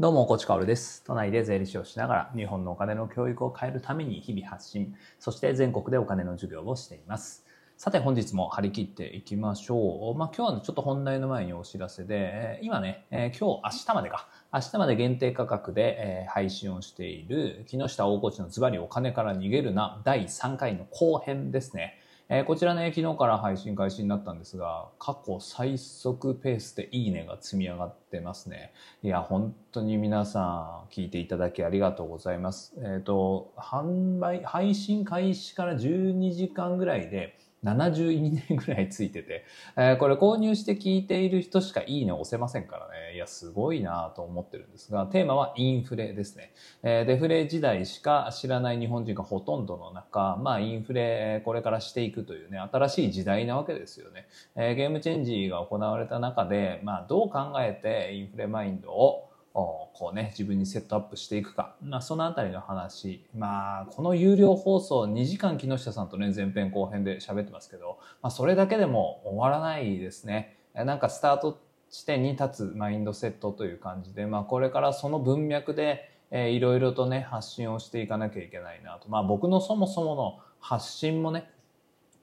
どうも、コチカオルです。都内で税理士をしながら、日本のお金の教育を変えるために日々発信、そして全国でお金の授業をしています。さて、本日も張り切っていきましょう。まあ、今日はちょっと本題の前にお知らせで、今ね、えー今日、明日までか、明日まで限定価格で、配信をしている、木下大河内のズバリお金から逃げるな、第3回の後編ですね。えーこちらね、昨日から配信開始になったんですが、過去最速ペースでいいねが積み上がってますね。いや、本当に皆さん聞いていただきありがとうございます。えっ、と、販売、配信開始から12時間ぐらいで、70いいねぐらいついてて、えーこれ購入して聞いている人しかいいねを押せませんからね。いや、すごいなと思ってるんですが、テーマはインフレですね。えーデフレ時代しか知らない日本人がほとんどの中、まあインフレこれからしていくというね、新しい時代なわけですよね。えーゲームチェンジが行われた中で、まあどう考えてインフレマインドをこうね、自分にセットアップしていくか。まあ、そのあたりの話。まあ、この有料放送2時間木下さんとね、前編後編で喋ってますけど、まあ、それだけでも終わらないですね。なんかスタート地点に立つマインドセットという感じで、まあ、これからその文脈で、えーいろいろとね、発信をしていかなきゃいけないなと。まあ、僕のそもそもの発信もね、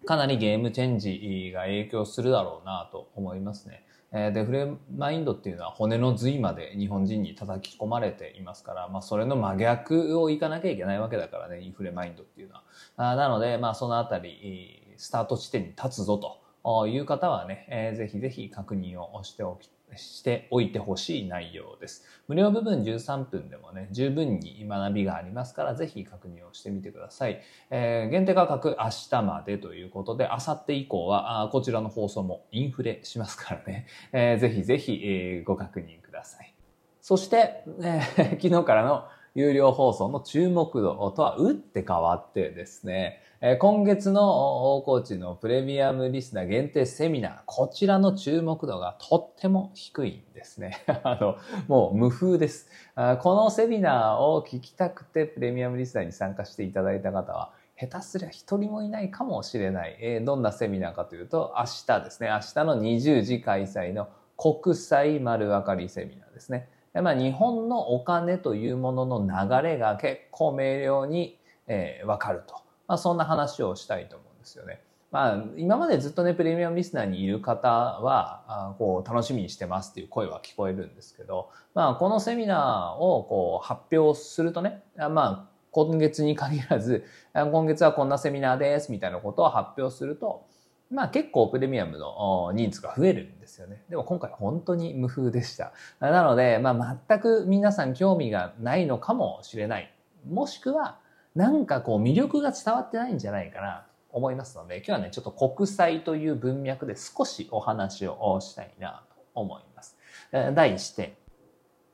かなりゲームチェンジが影響するだろうなと思いますね。えーデフレマインドっていうのは骨の髄まで日本人に叩き込まれていますから、まあそれの真逆をいかなきゃいけないわけだからね、インフレマインドっていうのは。あなので、まあそのあたり、スタート地点に立つぞという方はね、えーぜひぜひ確認をしておき、しておいてほしい内容です。無料部分13分でもね、十分に学びがありますから、ぜひ確認をしてみてください。えー限定価格明日までということで、明後日以降は、あこちらの放送もインフレしますからね。えーぜひぜひ、えーご確認ください。そして、えー 昨日からの有料放送の注目度とは打って変わってですね、今月の大河内のプレミアムリスナー限定セミナー、こちらの注目度がとっても低いんですね。あの、もう無風です。このセミナーを聞きたくてプレミアムリスナーに参加していただいた方は、下手すりゃ一人もいないかもしれない。えどんなセミナーかというと、明日ですね、明日の20時開催の国際丸分かりセミナーですね。まあ、日本のお金というものの流れが結構明瞭に、えー、分かると。まあ、そんな話をしたいと思うんですよね。まあ、今までずっとね、プレミアムリスナーにいる方は、あこう、楽しみにしてますっていう声は聞こえるんですけど、まあ、このセミナーをこう発表するとね、まあ、今月に限らず、今月はこんなセミナーですみたいなことを発表すると、まあ結構プレミアムの人数が増えるんですよね。でも今回本当に無風でした。なので、まあ全く皆さん興味がないのかもしれない。もしくは、なんかこう魅力が伝わってないんじゃないかなと思いますので、今日はね、ちょっと国際という文脈で少しお話をしたいなと思います。題して、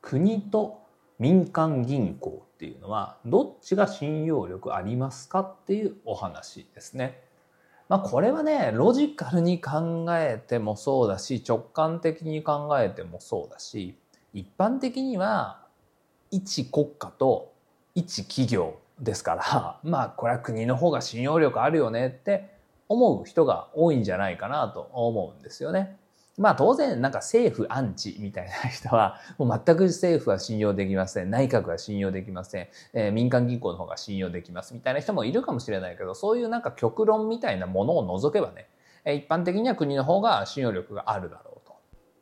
国と民間銀行っていうのはどっちが信用力ありますかっていうお話ですね。まあこれはね、ロジカルに考えてもそうだし、直感的に考えてもそうだし、一般的には一国家と一企業ですから、まあこれは国の方が信用力あるよねって思う人が多いんじゃないかなと思うんですよね。まあ当然なんか政府アンチみたいな人はもう全く政府は信用できません。内閣は信用できません。えー民間銀行の方が信用できますみたいな人もいるかもしれないけど、そういうなんか極論みたいなものを除けばね、えー一般的には国の方が信用力があるだろうと。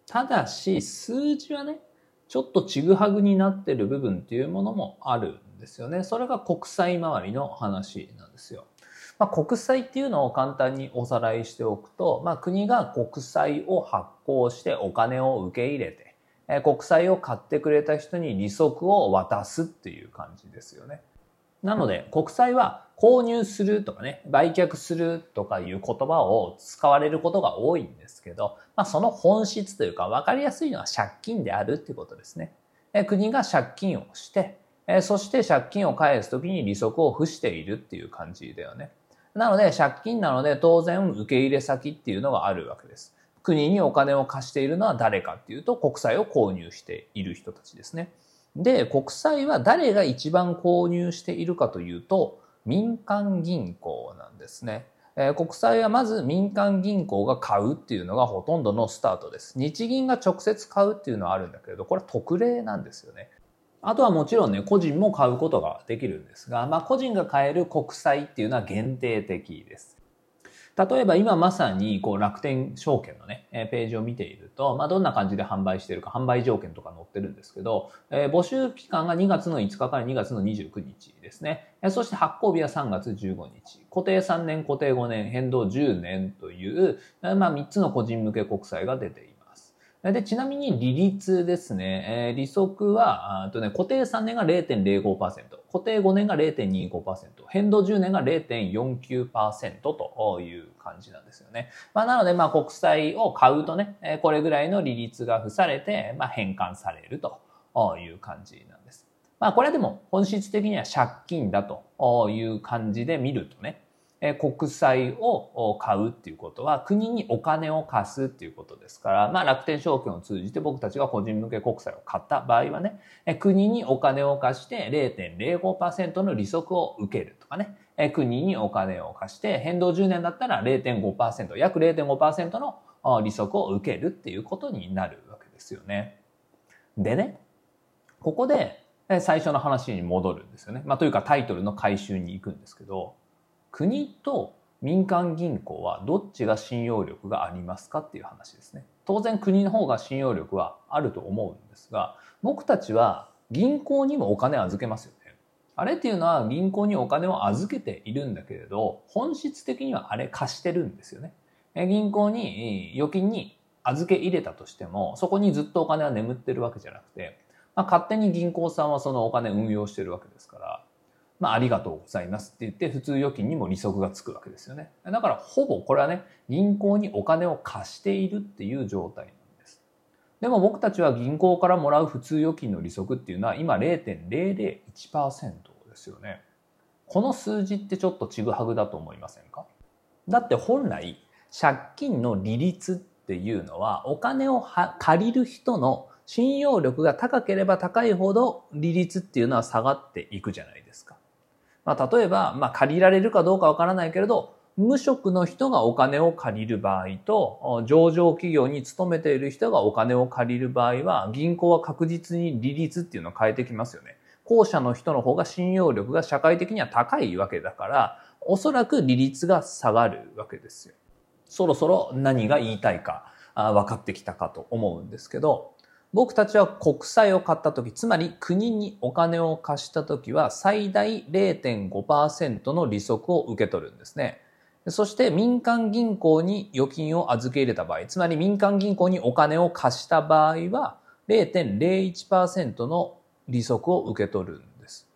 ただし、数字はね、ちょっとちぐはぐになってる部分っていうものもあるんですよね。それが国債周りの話なんですよ。まあ、国債っていうのを簡単におさらいしておくと、まあ、国が国債を発行してお金を受け入れて、えー国債を買ってくれた人に利息を渡すっていう感じですよね。なので、国債は購入するとかね、売却するとかいう言葉を使われることが多いんですけど、まあ、その本質というか分かりやすいのは借金であるっていうことですね。えー国が借金をして、えーそして借金を返すときに利息を付しているっていう感じだよね。なので借金なので当然受け入れ先っていうのがあるわけです。国にお金を貸しているのは誰かっていうと国債を購入している人たちですね。で、国債は誰が一番購入しているかというと民間銀行なんですね。え国債はまず民間銀行が買うっていうのがほとんどのスタートです。日銀が直接買うっていうのはあるんだけれど、これは特例なんですよね。あとはもちろんね、個人も買うことができるんですが、まあ個人が買える国債っていうのは限定的です。例えば今まさにこう楽天証券のね、ページを見ていると、まあ、どんな感じで販売してるか、販売条件とか載ってるんですけど、えー、募集期間が2月の5日から2月の29日ですね。そして発行日は3月15日。固定3年、固定5年、変動10年という、まあ、3つの個人向け国債が出ています。で、ちなみに利率ですね。えー、利息は、あとね、固定3年が0.05%、固定5年が0.25%、変動10年が0.49%という感じなんですよね。まあ、なので、まあ、国債を買うとね、これぐらいの利率が付されて、まあ、返還されるという感じなんです。まあ、これでも本質的には借金だという感じで見るとね、国債を買うっていうことは国にお金を貸すっていうことですから、まあ楽天証券を通じて僕たちが個人向け国債を買った場合はね、国にお金を貸して0.05%の利息を受けるとかね、国にお金を貸して変動10年だったら0.5%、約0.5%の利息を受けるっていうことになるわけですよね。でね、ここで最初の話に戻るんですよね。まあというかタイトルの回収に行くんですけど、国と民間銀行はどっちが信用力がありますかっていう話ですね。当然国の方が信用力はあると思うんですが、僕たちは銀行にもお金預けますよね。あれっていうのは銀行にお金を預けているんだけれど、本質的にはあれ貸してるんですよね。銀行に預金に預け入れたとしても、そこにずっとお金は眠ってるわけじゃなくて、まあ、勝手に銀行さんはそのお金運用してるわけですから、まあ、ありがとうございますって言って、普通預金にも利息がつくわけですよね。だから、ほぼこれはね、銀行にお金を貸しているっていう状態なんです。でも僕たちは銀行からもらう普通預金の利息っていうのは今0.001%ですよね。この数字ってちょっとちぐはぐだと思いませんか？だって本来、借金の利率っていうのは、お金を借りる人の信用力が高ければ高いほど利率っていうのは下がっていくじゃないですか。まあ、例えば、まあ、借りられるかどうかわからないけれど、無職の人がお金を借りる場合と、上場企業に勤めている人がお金を借りる場合は、銀行は確実に利率っていうのを変えてきますよね。後者の人の方が信用力が社会的には高いわけだから、おそらく利率が下がるわけですよ。そろそろ何が言いたいか分かってきたかと思うんですけど、僕たちは国債を買った時、つまり国にお金を貸した時は最大0.5%の利息を受け取るんですね。そして民間銀行に預金を預け入れた場合、つまり民間銀行にお金を貸した場合は0.01%の利息を受け取るんです。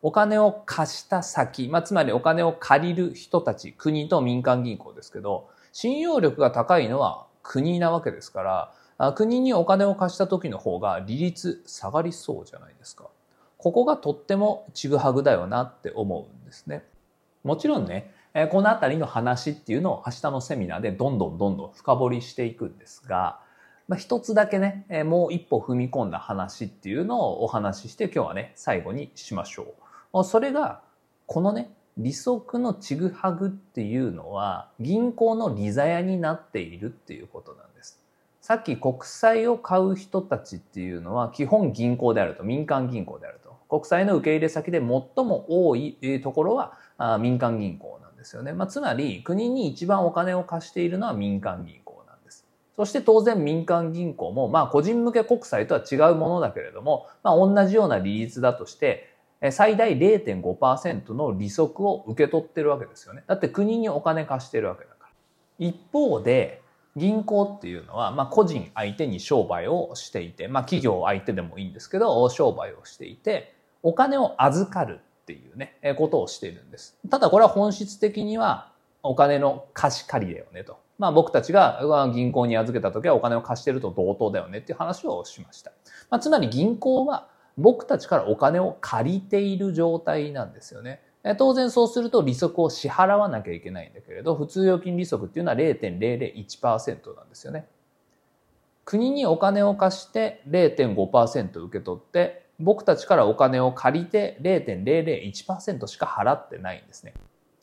お金を貸した先、まあ、つまりお金を借りる人たち、国と民間銀行ですけど、信用力が高いのは国なわけですから、国にお金を貸した時の方が利率下がりそうじゃないですか。ここがとってもちぐはぐだよなって思うんですね。もちろんね、このあたりの話っていうのを明日のセミナーでどんどんどんどん深掘りしていくんですが、まあ、一つだけね、もう一歩踏み込んだ話っていうのをお話しして今日はね、最後にしましょう。それが、このね、利息のちぐはぐっていうのは銀行の利ざやになっているっていうことなんです。さっき国債を買う人たちっていうのは基本銀行であると、民間銀行であると。国債の受け入れ先で最も多いところは民間銀行なんですよね。まあ、つまり国に一番お金を貸しているのは民間銀行なんです。そして当然民間銀行もまあ個人向け国債とは違うものだけれども、まあ、同じような利率だとして最大0.5%の利息を受け取ってるわけですよね。だって国にお金貸してるわけだから。一方で銀行っていうのは、まあ、個人相手に商売をしていて、まあ、企業相手でもいいんですけど、商売をしていて、お金を預かるっていうね、ことをしているんです。ただこれは本質的にはお金の貸し借りだよねと。まあ僕たちが銀行に預けた時はお金を貸してると同等だよねっていう話をしました。まあ、つまり銀行は僕たちからお金を借りている状態なんですよね。当然そうすると利息を支払わなきゃいけないんだけれど、普通預金利息っていうのは0.001%なんですよね。国にお金を貸して0.5%受け取って、僕たちからお金を借りて0.001%しか払ってないんですね。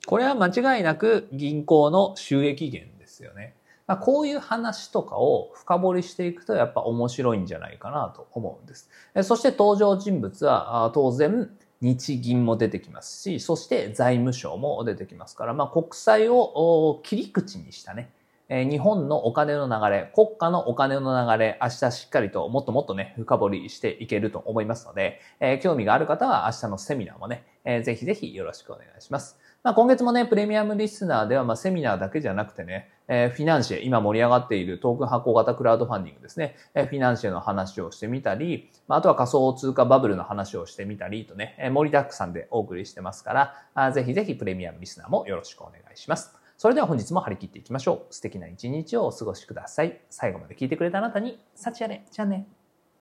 これは間違いなく銀行の収益源ですよね。まあ、こういう話とかを深掘りしていくとやっぱ面白いんじゃないかなと思うんです。そして登場人物は当然日銀も出てきますし、そして財務省も出てきますから、まあ、国債を切り口にしたね、日本のお金の流れ、国家のお金の流れ、明日しっかりともっともっとね、深掘りしていけると思いますので、え興味がある方は明日のセミナーもね、えぜひぜひよろしくお願いします。まあ、今月もね、プレミアムリスナーでは、まあ、セミナーだけじゃなくてね、えー、フィナンシェ、今盛り上がっているトークン発行型クラウドファンディングですね、えー、フィナンシェの話をしてみたり、まあ、あとは仮想通貨バブルの話をしてみたりとね、えー、盛りだくさんでお送りしてますから、あぜひぜひプレミアムリスナーもよろしくお願いします。それでは本日も張り切っていきましょう。素敵な一日をお過ごしください。最後まで聞いてくれたあなたに、幸あれ。じゃあね。